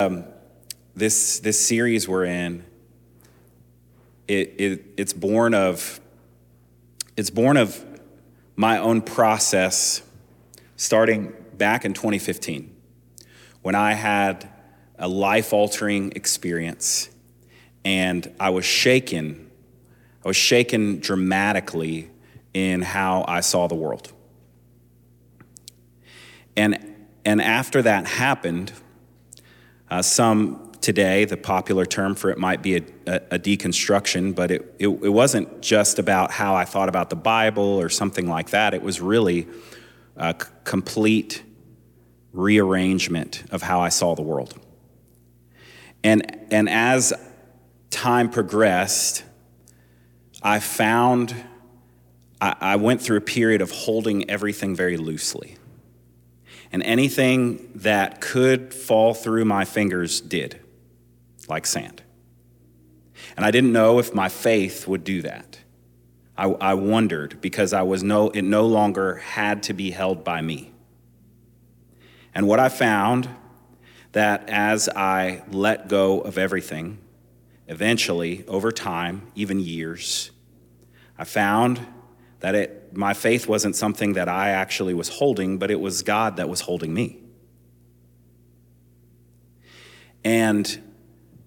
um, this this series we're in, it, it it's born of it's born of my own process starting back in 2015 when I had a life altering experience and I was shaken. I was shaken dramatically in how I saw the world. And, and after that happened, uh, some today, the popular term for it might be a, a, a deconstruction, but it, it, it, wasn't just about how I thought about the Bible or something like that. It was really a c- complete rearrangement of how I saw the world. And, and as time progressed, I found I, I went through a period of holding everything very loosely. And anything that could fall through my fingers did, like sand. And I didn't know if my faith would do that. I, I wondered because I was no, it no longer had to be held by me. And what I found that as I let go of everything, eventually, over time, even years, I found that it, my faith wasn't something that I actually was holding, but it was God that was holding me. And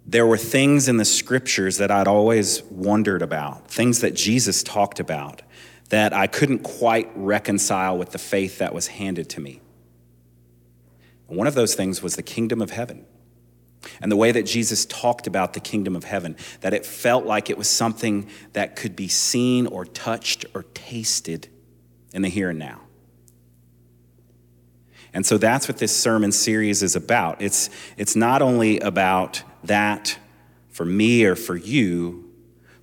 there were things in the scriptures that I'd always wondered about, things that Jesus talked about, that I couldn't quite reconcile with the faith that was handed to me. One of those things was the kingdom of heaven and the way that Jesus talked about the kingdom of heaven, that it felt like it was something that could be seen or touched or tasted in the here and now. And so that's what this sermon series is about. It's, it's not only about that for me or for you,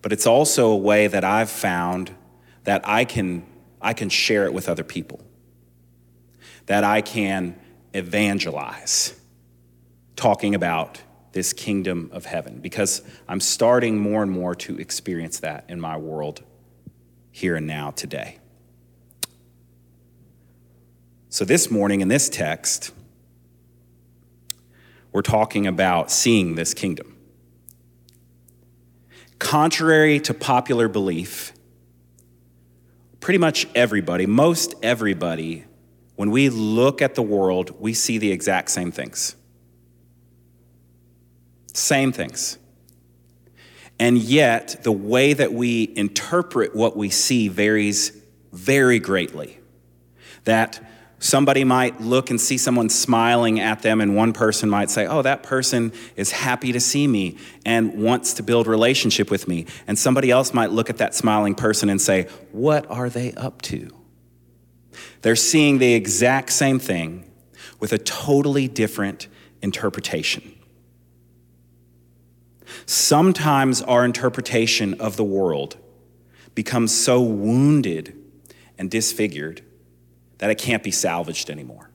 but it's also a way that I've found that I can, I can share it with other people, that I can evangelize talking about this kingdom of heaven because I'm starting more and more to experience that in my world here and now today. So, this morning in this text, we're talking about seeing this kingdom. Contrary to popular belief, pretty much everybody, most everybody, when we look at the world, we see the exact same things. Same things. And yet, the way that we interpret what we see varies very greatly. That somebody might look and see someone smiling at them, and one person might say, Oh, that person is happy to see me and wants to build relationship with me. And somebody else might look at that smiling person and say, What are they up to? They're seeing the exact same thing with a totally different interpretation. Sometimes our interpretation of the world becomes so wounded and disfigured that it can't be salvaged anymore.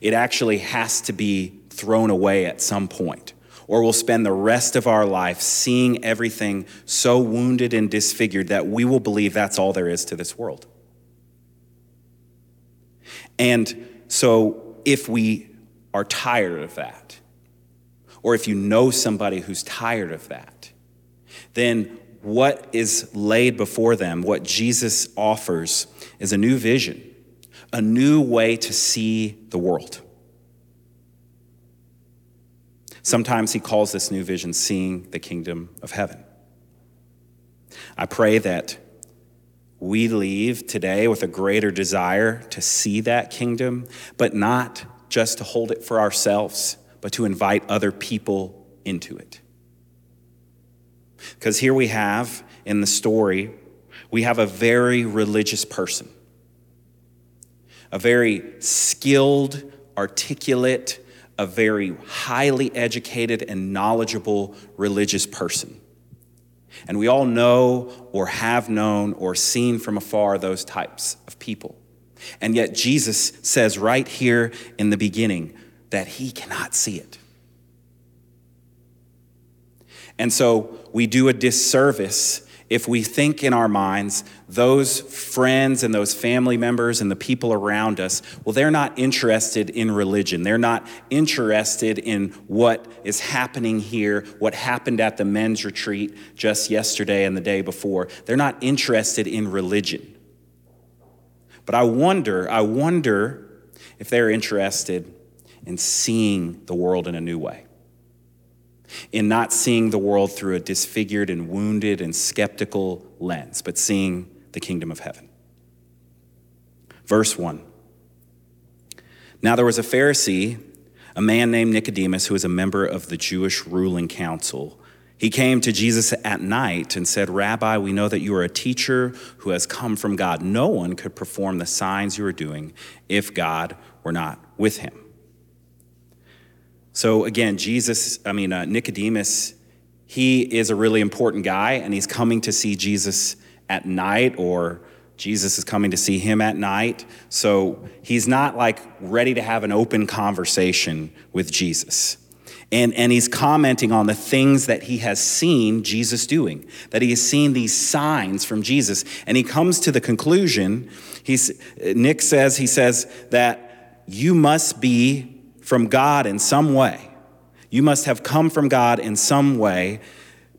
It actually has to be thrown away at some point, or we'll spend the rest of our life seeing everything so wounded and disfigured that we will believe that's all there is to this world. And so, if we are tired of that, or if you know somebody who's tired of that, then what is laid before them, what Jesus offers, is a new vision, a new way to see the world. Sometimes he calls this new vision seeing the kingdom of heaven. I pray that we leave today with a greater desire to see that kingdom, but not just to hold it for ourselves but to invite other people into it. Because here we have in the story, we have a very religious person, a very skilled, articulate, a very highly educated and knowledgeable religious person. And we all know or have known or seen from afar those types of people. And yet, Jesus says right here in the beginning, that he cannot see it. And so we do a disservice if we think in our minds, those friends and those family members and the people around us, well, they're not interested in religion. They're not interested in what is happening here, what happened at the men's retreat just yesterday and the day before. They're not interested in religion. But I wonder, I wonder if they're interested in seeing the world in a new way in not seeing the world through a disfigured and wounded and skeptical lens, but seeing the kingdom of heaven. Verse 1 Now there was a Pharisee, a man named Nicodemus, who was a member of the Jewish ruling council. He came to Jesus at night and said, Rabbi, we know that you are a teacher who has come from God. No one could perform the signs you are doing if God were not with him. So again, Jesus, I mean, uh, Nicodemus, he is a really important guy, and he's coming to see Jesus at night, or Jesus is coming to see him at night. So he's not like ready to have an open conversation with Jesus. And, and he's commenting on the things that he has seen Jesus doing, that he has seen these signs from Jesus. And he comes to the conclusion, he's, Nick says, he says that you must be from God in some way. You must have come from God in some way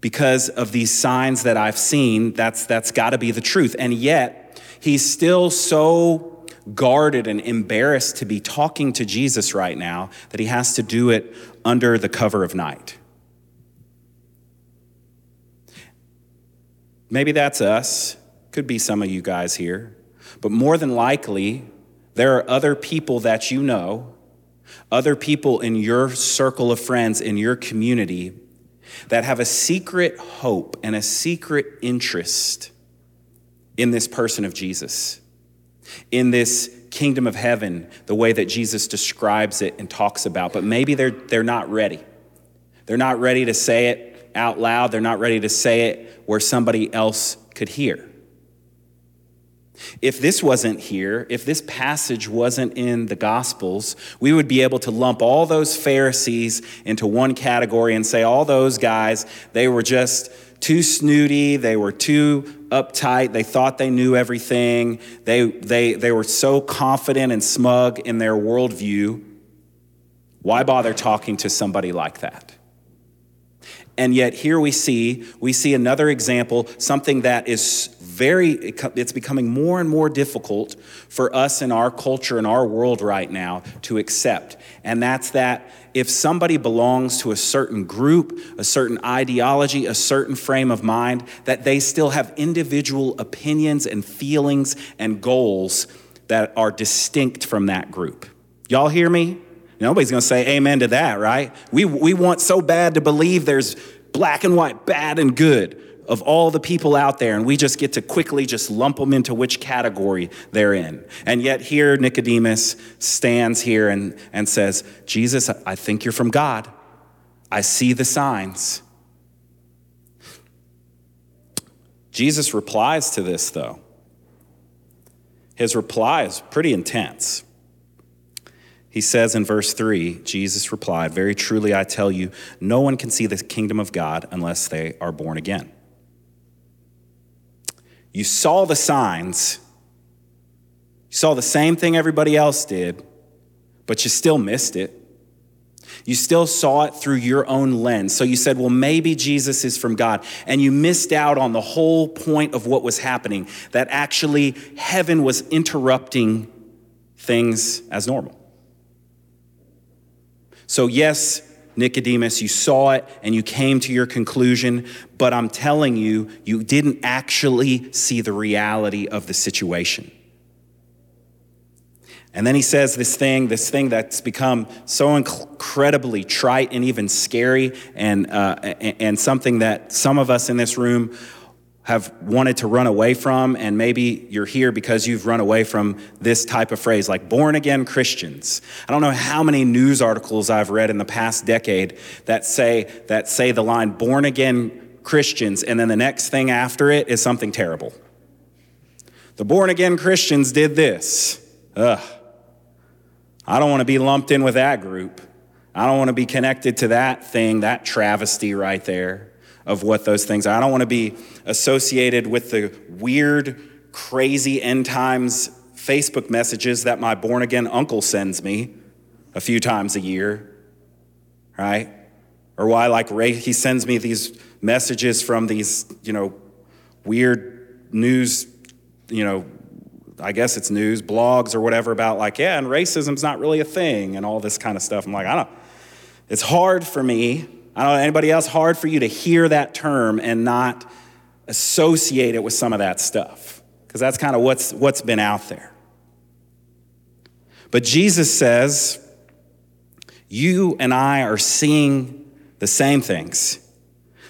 because of these signs that I've seen. That's, that's got to be the truth. And yet, he's still so guarded and embarrassed to be talking to Jesus right now that he has to do it under the cover of night. Maybe that's us. Could be some of you guys here. But more than likely, there are other people that you know other people in your circle of friends, in your community, that have a secret hope and a secret interest in this person of Jesus, in this kingdom of heaven, the way that Jesus describes it and talks about, but maybe they're, they're not ready. They're not ready to say it out loud, they're not ready to say it where somebody else could hear. If this wasn't here, if this passage wasn't in the Gospels, we would be able to lump all those Pharisees into one category and say, all those guys, they were just too snooty, they were too uptight, they thought they knew everything, they, they, they were so confident and smug in their worldview. Why bother talking to somebody like that? And yet here we see we see another example something that is very it's becoming more and more difficult for us in our culture and our world right now to accept. And that's that if somebody belongs to a certain group, a certain ideology, a certain frame of mind, that they still have individual opinions and feelings and goals that are distinct from that group. Y'all hear me? Nobody's to say amen to that, right? We, we want so bad to believe there's black and white, bad and good of all the people out there, and we just get to quickly just lump them into which category they're in. And yet, here Nicodemus stands here and, and says, Jesus, I think you're from God. I see the signs. Jesus replies to this, though. His reply is pretty intense. He says in verse 3 Jesus replied, Very truly I tell you, no one can see the kingdom of God unless they are born again. You saw the signs, you saw the same thing everybody else did, but you still missed it. You still saw it through your own lens. So you said, well, maybe Jesus is from God. And you missed out on the whole point of what was happening that actually heaven was interrupting things as normal. So, yes, Nicodemus, you saw it and you came to your conclusion, but I'm telling you, you didn't actually see the reality of the situation. And then he says this thing, this thing that's become so incredibly trite and even scary, and, uh, and something that some of us in this room have wanted to run away from, and maybe you're here because you've run away from this type of phrase, like born again Christians. I don't know how many news articles I've read in the past decade that say that say the line born again Christians, and then the next thing after it is something terrible. The born again Christians did this. Ugh. I don't want to be lumped in with that group. I don't want to be connected to that thing, that travesty right there. Of what those things are. I don't want to be associated with the weird, crazy end times Facebook messages that my born again uncle sends me a few times a year, right? Or why, like, Ray, he sends me these messages from these, you know, weird news, you know, I guess it's news, blogs or whatever about, like, yeah, and racism's not really a thing and all this kind of stuff. I'm like, I don't, it's hard for me. I don't know anybody else, hard for you to hear that term and not associate it with some of that stuff, because that's kind of what's, what's been out there. But Jesus says, You and I are seeing the same things,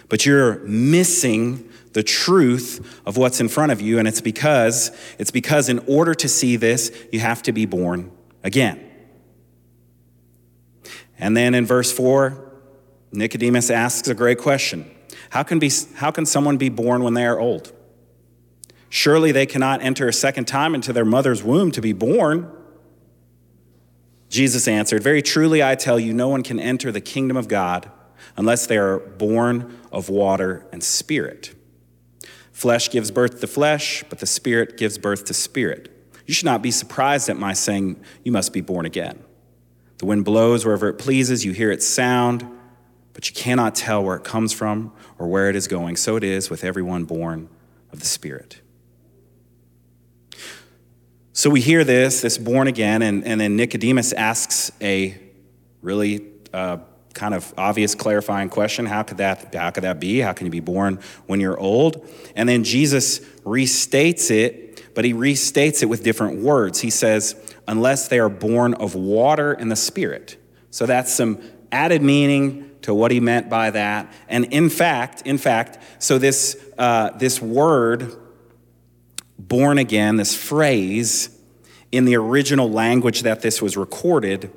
but you're missing the truth of what's in front of you and it's because it's because in order to see this you have to be born again and then in verse 4 nicodemus asks a great question how can, be, how can someone be born when they are old surely they cannot enter a second time into their mother's womb to be born Jesus answered, Very truly I tell you, no one can enter the kingdom of God unless they are born of water and spirit. Flesh gives birth to flesh, but the spirit gives birth to spirit. You should not be surprised at my saying, You must be born again. The wind blows wherever it pleases, you hear its sound, but you cannot tell where it comes from or where it is going. So it is with everyone born of the Spirit. So we hear this, this born again, and, and then Nicodemus asks a really uh, kind of obvious clarifying question how could, that, how could that be? How can you be born when you're old? And then Jesus restates it, but he restates it with different words. He says, unless they are born of water and the Spirit. So that's some added meaning to what he meant by that. And in fact, in fact, so this, uh, this word, born again, this phrase, in the original language that this was recorded,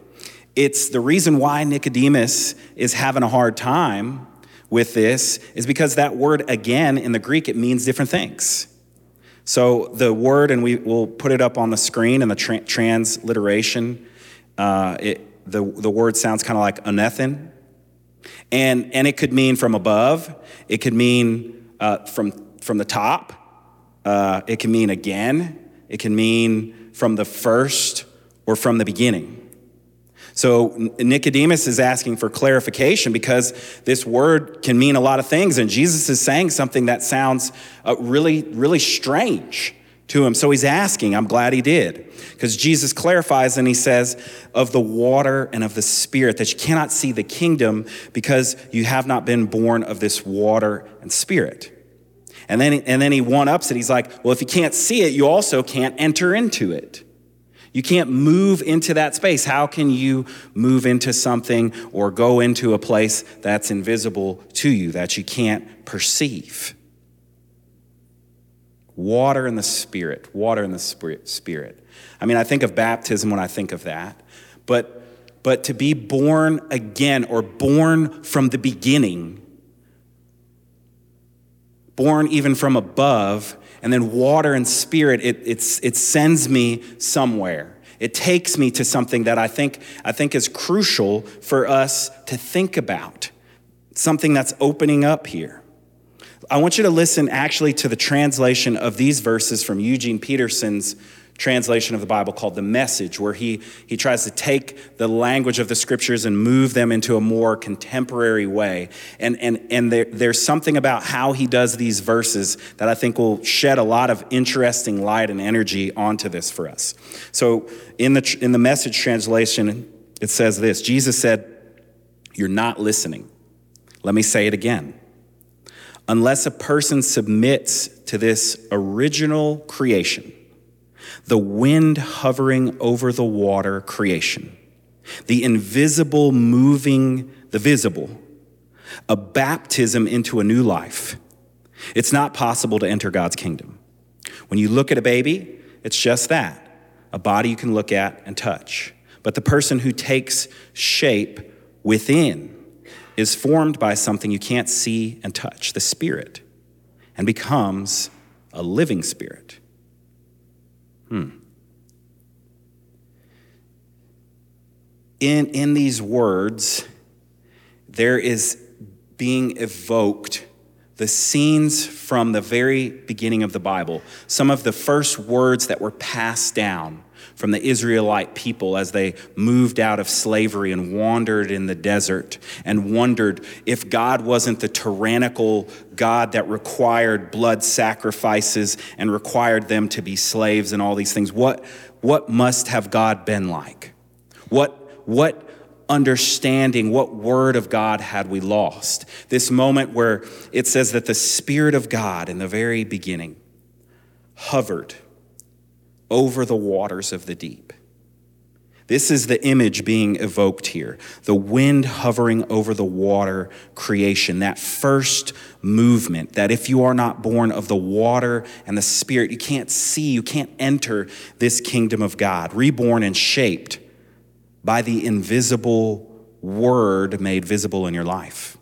it's the reason why Nicodemus is having a hard time with this is because that word again in the Greek, it means different things. So the word, and we will put it up on the screen in the tra- transliteration, uh, it, the, the word sounds kind of like anothen. And, and it could mean from above, it could mean uh, from, from the top, uh, it can mean again, it can mean from the first or from the beginning. So Nicodemus is asking for clarification because this word can mean a lot of things, and Jesus is saying something that sounds uh, really, really strange to him. So he's asking, I'm glad he did, because Jesus clarifies and he says, of the water and of the spirit, that you cannot see the kingdom because you have not been born of this water and spirit. And then, and then he one ups it. He's like, well, if you can't see it, you also can't enter into it. You can't move into that space. How can you move into something or go into a place that's invisible to you, that you can't perceive? Water in the Spirit, water in the Spirit. I mean, I think of baptism when I think of that, but, but to be born again or born from the beginning, born even from above, and then water and spirit, it, it's, it sends me somewhere. It takes me to something that I think, I think is crucial for us to think about, something that's opening up here. I want you to listen actually to the translation of these verses from Eugene Peterson's translation of the Bible called The Message, where he, he tries to take the language of the scriptures and move them into a more contemporary way. And, and, and there, there's something about how he does these verses that I think will shed a lot of interesting light and energy onto this for us. So in the, in the Message translation, it says this Jesus said, You're not listening. Let me say it again. Unless a person submits to this original creation, the wind hovering over the water creation, the invisible moving the visible, a baptism into a new life. It's not possible to enter God's kingdom. When you look at a baby, it's just that a body you can look at and touch. But the person who takes shape within is formed by something you can't see and touch, the spirit, and becomes a living spirit. Hmm. In, in these words, there is being evoked the scenes from the very beginning of the Bible, some of the first words that were passed down from the Israelite people as they moved out of slavery and wandered in the desert and wondered if God wasn't the tyrannical God that required blood sacrifices and required them to be slaves and all these things. What, what must have God been like? What, what understanding, what word of God had we lost? This moment where it says that the Spirit of God in the very beginning hovered over the waters of the deep. This is the image being evoked here the wind hovering over the water creation, that first movement. That if you are not born of the water and the spirit, you can't see, you can't enter this kingdom of God, reborn and shaped by the invisible word made visible in your life.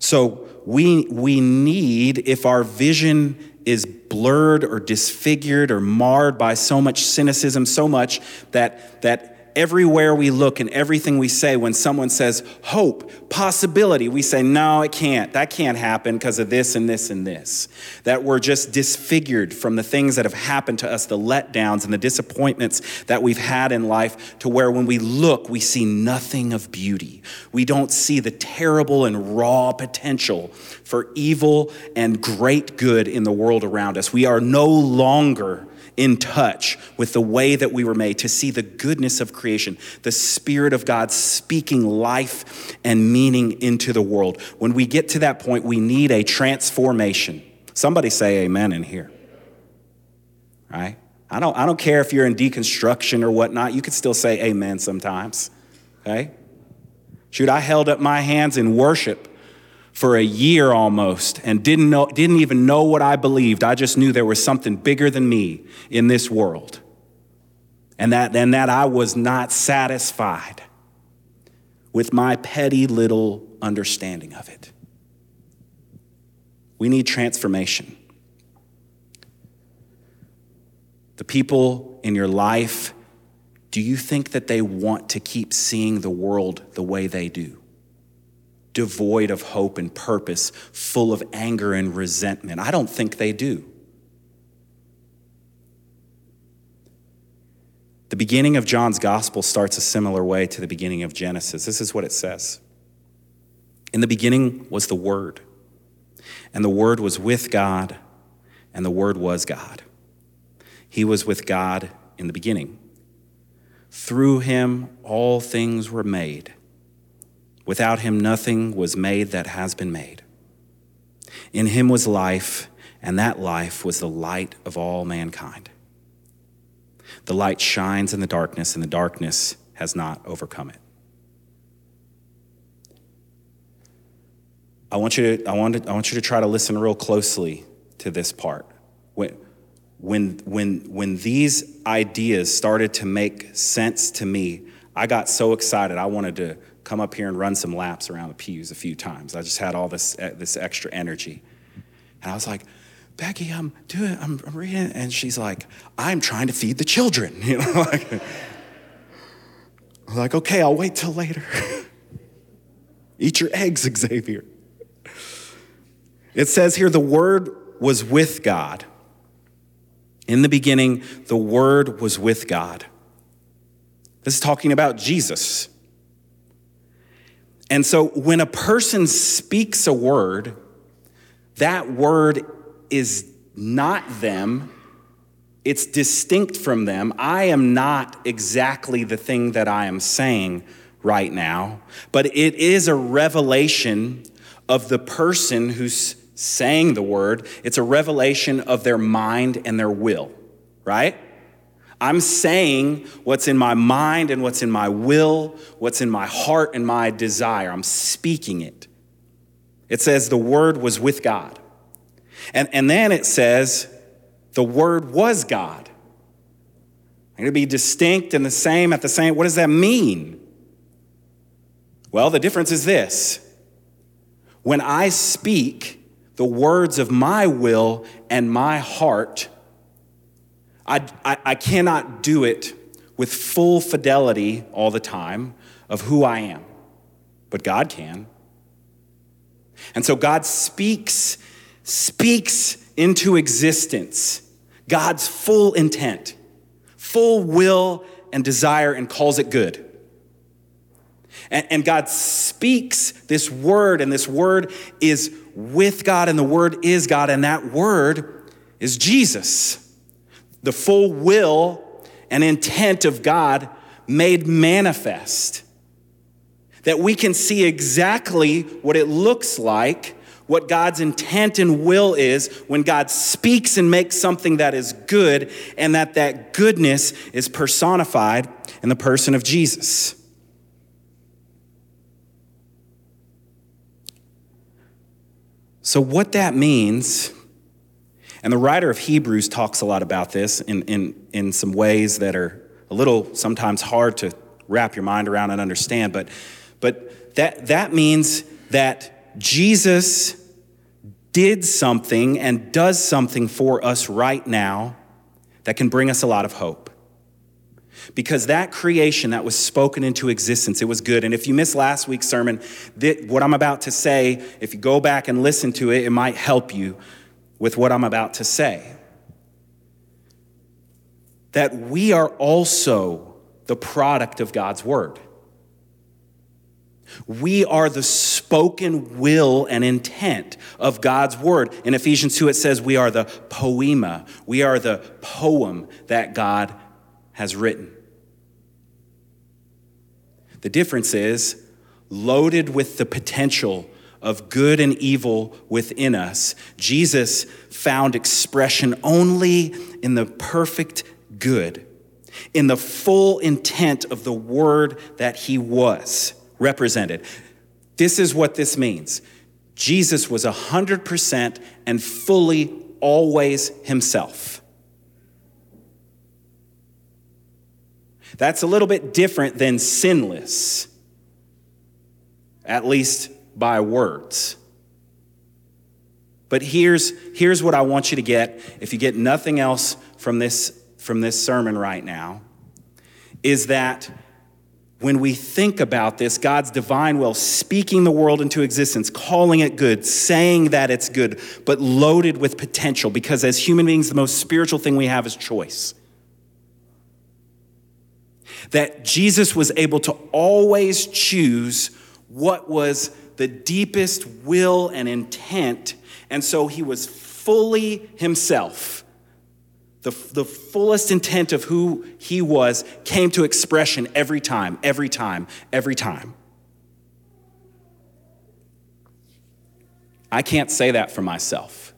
So we, we need, if our vision is blurred or disfigured or marred by so much cynicism, so much that, that everywhere we look and everything we say, when someone says hope, possibility, we say, no, it can't. That can't happen because of this and this and this. That we're just disfigured from the things that have happened to us, the letdowns and the disappointments that we've had in life, to where when we look, we see nothing of beauty. We don't see the terrible and raw potential for evil and great good in the world around us. We are no longer in touch with the way that we were made, to see the goodness of creation, the Spirit of God speaking life and meaning into the world. When we get to that point, we need a transformation. Somebody say amen in here. Right? I don't, I don't care if you're in deconstruction or whatnot, you could still say amen sometimes. Okay? Shoot, I held up my hands in worship for a year almost and didn't, know, didn't even know what I believed. I just knew there was something bigger than me in this world. And that, and that I was not satisfied with my petty little understanding of it. We need transformation. The people in your life, do you think that they want to keep seeing the world the way they do? Devoid of hope and purpose, full of anger and resentment. I don't think they do. The beginning of John's gospel starts a similar way to the beginning of Genesis. This is what it says In the beginning was the Word, and the Word was with God, and the Word was God. He was with God in the beginning. Through him, all things were made Without him, nothing was made that has been made. In him was life, and that life was the light of all mankind. The light shines in the darkness, and the darkness has not overcome it. I want you to, I want to, I want you to try to listen real closely to this part. When, when, when, when these ideas started to make sense to me, I got so excited. I wanted to come up here and run some laps around the pews a few times. I just had all this, uh, this extra energy. And I was like, Becky, I'm doing, I'm, I'm reading. And she's like, I'm trying to feed the children. You know, like, I'm like, okay, I'll wait till later. Eat your eggs, Xavier. It says here the Word was with God. In the beginning, the Word was with God. This is talking about Jesus. And so when a person speaks a word, that word is not them, it's distinct from them. I am not exactly the thing that I am saying right now, but it is a revelation of the person who's saying the word. It's a revelation of their mind and their will, right? I'm saying what's in my mind and what's in my will, what's in my heart and my desire. I'm speaking it. It says the Word was with God. And, and then it says the Word was God. I'm going to be distinct and the same at the same. What does that mean? Well, the difference is this when I speak the words of my will and my heart, I, I, I cannot do it with full fidelity all the time of who I am, but God can. And so God speaks, speaks into existence God's full intent, full will and desire, and calls it good. And, and, God speaks this word, and this word is with God, and the word is God, and that word is Jesus. The full will and intent of God made manifest. That we can see exactly what it looks like, what God's intent and will is when God speaks and makes something that is good, and that that goodness is personified in the person of Jesus. So, what that means, and the writer of Hebrews talks a lot about this in, in, in some ways that are a little sometimes hard to wrap your mind around and understand, but, but that, that means that Jesus did something and does something for us right now that can bring us a lot of hope because that creation that was spoken into existence, it was good. And if you missed last week's sermon, what I'm about to say, if you go back and listen to it, it might help you with what I'm about to say. That we are also the product of God's word. We are the spoken will and intent of God's word. In Ephesians 2, it says we are the poema, we are the poem that God has written. The difference is loaded with the potential of good and evil within us, Jesus found expression only in the perfect good, in the full intent of the word that he was represented. This is what this means Jesus was 100% and fully always himself. That's a little bit different than sinless, at least by words. But here's, here's what I want you to get if you get nothing else from this, from this sermon right now is that when we think about this, God's divine will, speaking the world into existence, calling it good, saying that it's good, but loaded with potential, because as human beings, the most spiritual thing we have is choice that Jesus was able to always choose what was the deepest will and intent. And so he was fully himself. The, the fullest intent of who he was came to expression every time, every time, every time. I can't say that for myself.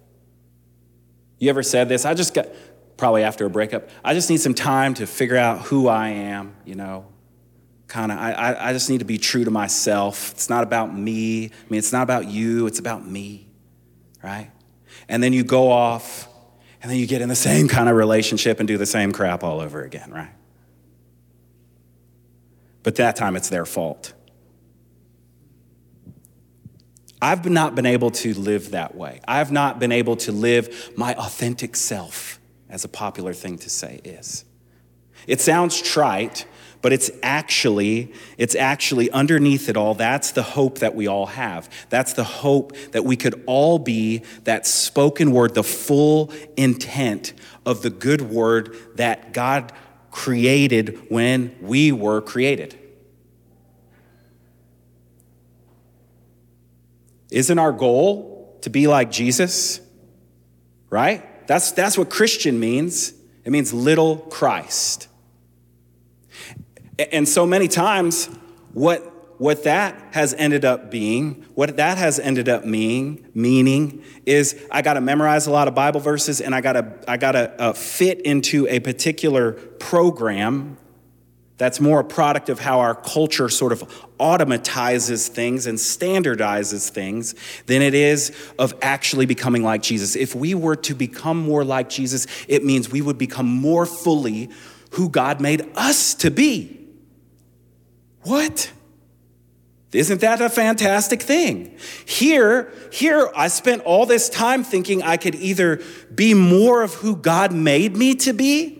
You ever said this? I just got, probably after a breakup. I just need some time to figure out who I am, you know. Kind of, I, I just need to be true to myself. It's not about me. I mean, it's not about you, it's about me, right? And then you go off, and then you get in the same kind of relationship and do the same crap all over again, right? But that time it's their fault. I've not been able to live that way. I've not been able to live my authentic self as a popular thing to say is. It sounds trite, but it's actually it's actually underneath it all that's the hope that we all have that's the hope that we could all be that spoken word the full intent of the good word that god created when we were created isn't our goal to be like jesus right that's, that's what Christian means. It means little Christ. And so many times, what, what that has ended up being, what that has ended up meaning, meaning is I got to memorize a lot of Bible verses and I got to I got to uh, fit into a particular program that's more a product of how our culture sort of automatizes things and standardizes things than it is of actually becoming like Jesus. If we were to become more like Jesus, it means we would become more fully who God made us to be. What? Isn't that a fantastic thing? Here, here I spent all this time thinking I could either be more of who God made me to be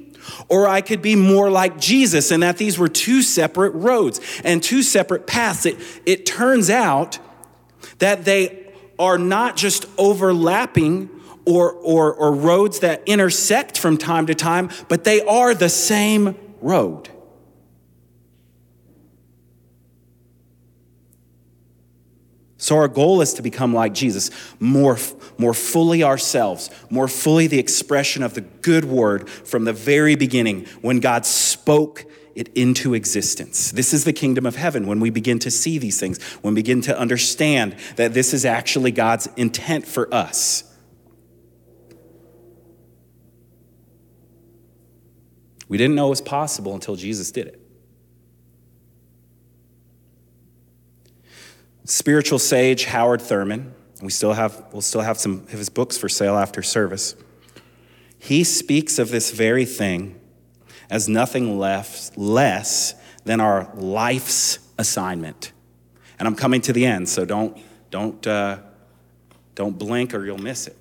or I could be more like Jesus, and that these were two separate roads and two separate paths. It, it turns out that they are not just overlapping or, or, or roads that intersect from time to time, but they are the same road. So, our goal is to become like Jesus, more, more fully ourselves, more fully the expression of the good word from the very beginning when God spoke it into existence. This is the kingdom of heaven when we begin to see these things, when we begin to understand that this is actually God's intent for us. We didn't know it was possible until Jesus did it. Spiritual sage Howard Thurman, we still have, we'll still have some of his books for sale after service. He speaks of this very thing as nothing less, less than our life's assignment. And I'm coming to the end, so don't, don't, uh, don't blink or you'll miss it.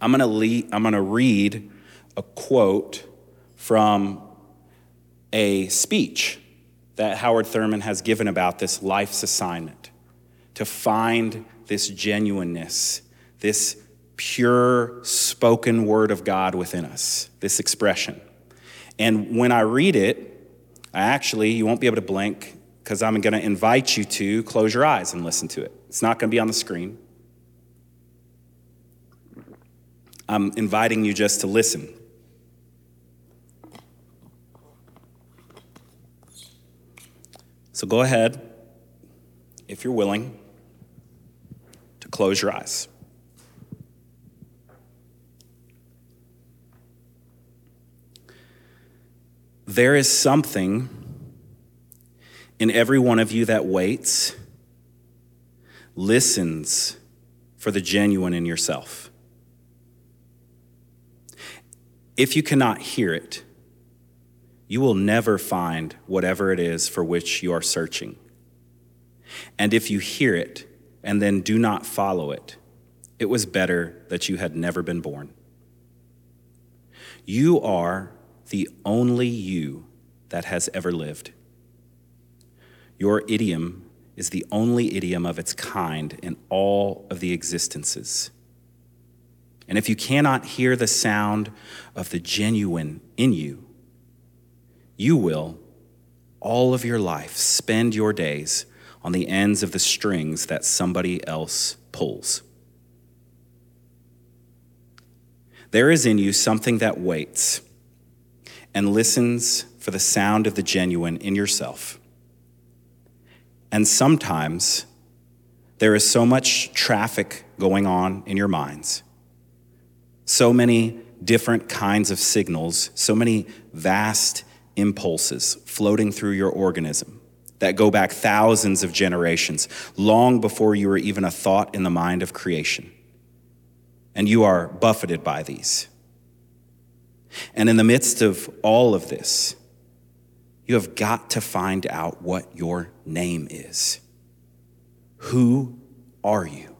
I'm going to I'm going to read a quote from a speech that Howard Thurman has given about this life's assignment to find this genuineness, this pure spoken word of God within us, this expression. And when I read it, I actually, you won't be able to blink because I'm going to invite you to close your eyes and listen to it. It's not going to be on the screen. I'm inviting you just to listen. So go ahead, if you're willing, to close your eyes. There is something in every one of you that waits, listens for the genuine in yourself. If you cannot hear it, you will never find whatever it is for which you are searching. And if you hear it and then do not follow it, it was better that you had never been born. You are the only you that has ever lived. Your idiom is the only idiom of its kind in all of the existences. And if you cannot hear the sound of the genuine in you, you will, all of your life, spend your days on the ends of the strings that somebody else pulls. There is in you something that waits and listens for the sound of the genuine in yourself. And sometimes there is so much traffic going on in your minds, so many different kinds of signals, so many vast impulses floating through your organism that go back thousands of generations, long before you were even a thought in the mind of creation. And you are buffeted by these. And in the midst of all of this, you have got to find out what your name is. Who are you?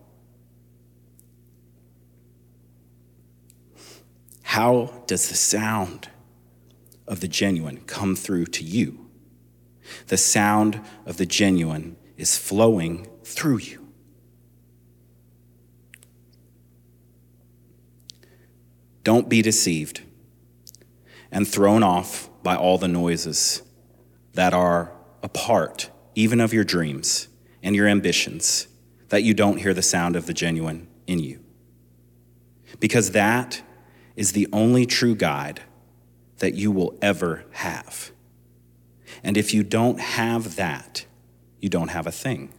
How does the sound of the genuine come through to you. The sound of the genuine is flowing through you. Don't be deceived and thrown off by all the noises that are a part, even of your dreams and your ambitions, that you don't hear the sound of the genuine in you. Because that is the only true guide that you will ever have. And if you don't have that, you don't have a thing.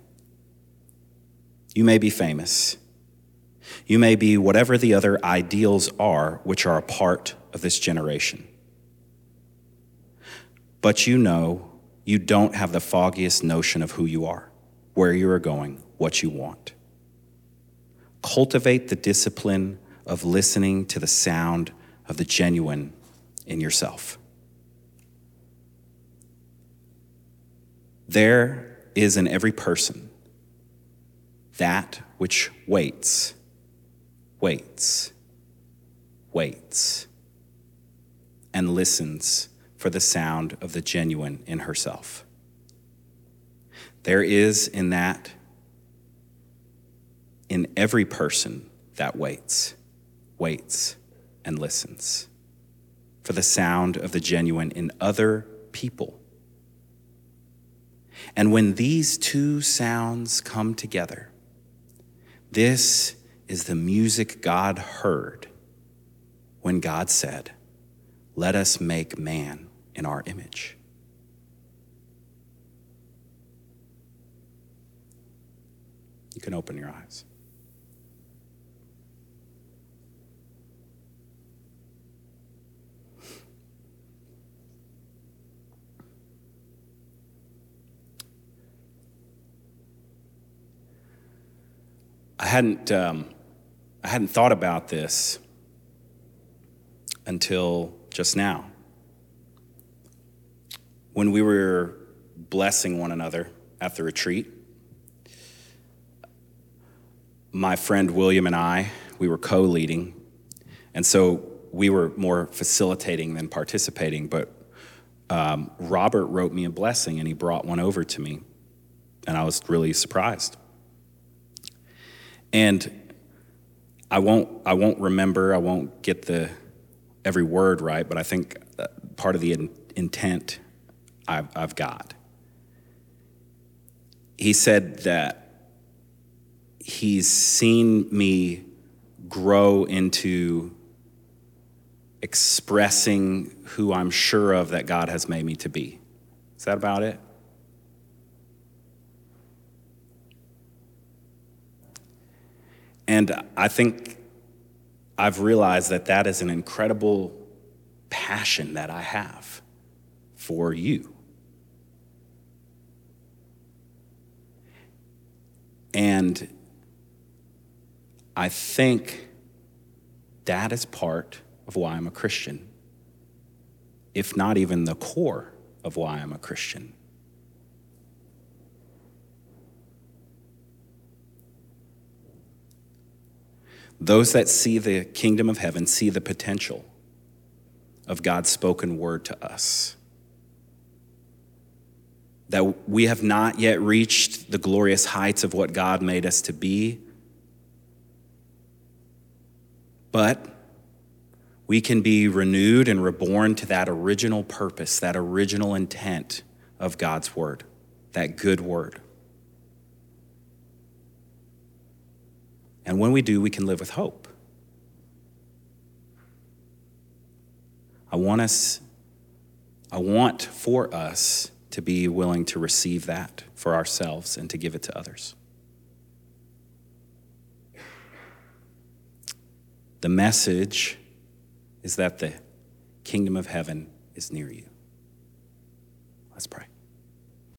You may be famous. You may be whatever the other ideals are, which are a part of this generation. But you know you don't have the foggiest notion of who you are, where you are going, what you want. Cultivate the discipline of listening to the sound of the genuine in yourself. There is in every person that which waits, waits, waits, and listens for the sound of the genuine in herself. There is in that in every person that waits, waits, and listens for the sound of the genuine in other people. And when these two sounds come together, this is the music God heard when God said, Let us make man in our image. You can open your eyes. I hadn't, um, I hadn't thought about this until just now. When we were blessing one another at the retreat, my friend William and I, we were co leading. And so we were more facilitating than participating. But um, Robert wrote me a blessing and he brought one over to me. And I was really surprised. And I won't, I won't remember, I won't get the every word right, but I think uh, part of the in, intent I've, I've got. He said that he's seen me grow into expressing who I'm sure of that God has made me to be. Is that about it? And I think I've realized that that is an incredible passion that I have for you. And I think that is part of why I'm a Christian, if not even the core of why I'm a Christian. Those that see the kingdom of heaven see the potential of God's spoken word to us. That we have not yet reached the glorious heights of what God made us to be, but we can be renewed and reborn to that original purpose, that original intent of God's word, that good word. And when we do, we can live with hope. I want us, I want for us to be willing to receive that for ourselves and to give it to others. The message is that the kingdom of heaven is near you. Let's pray.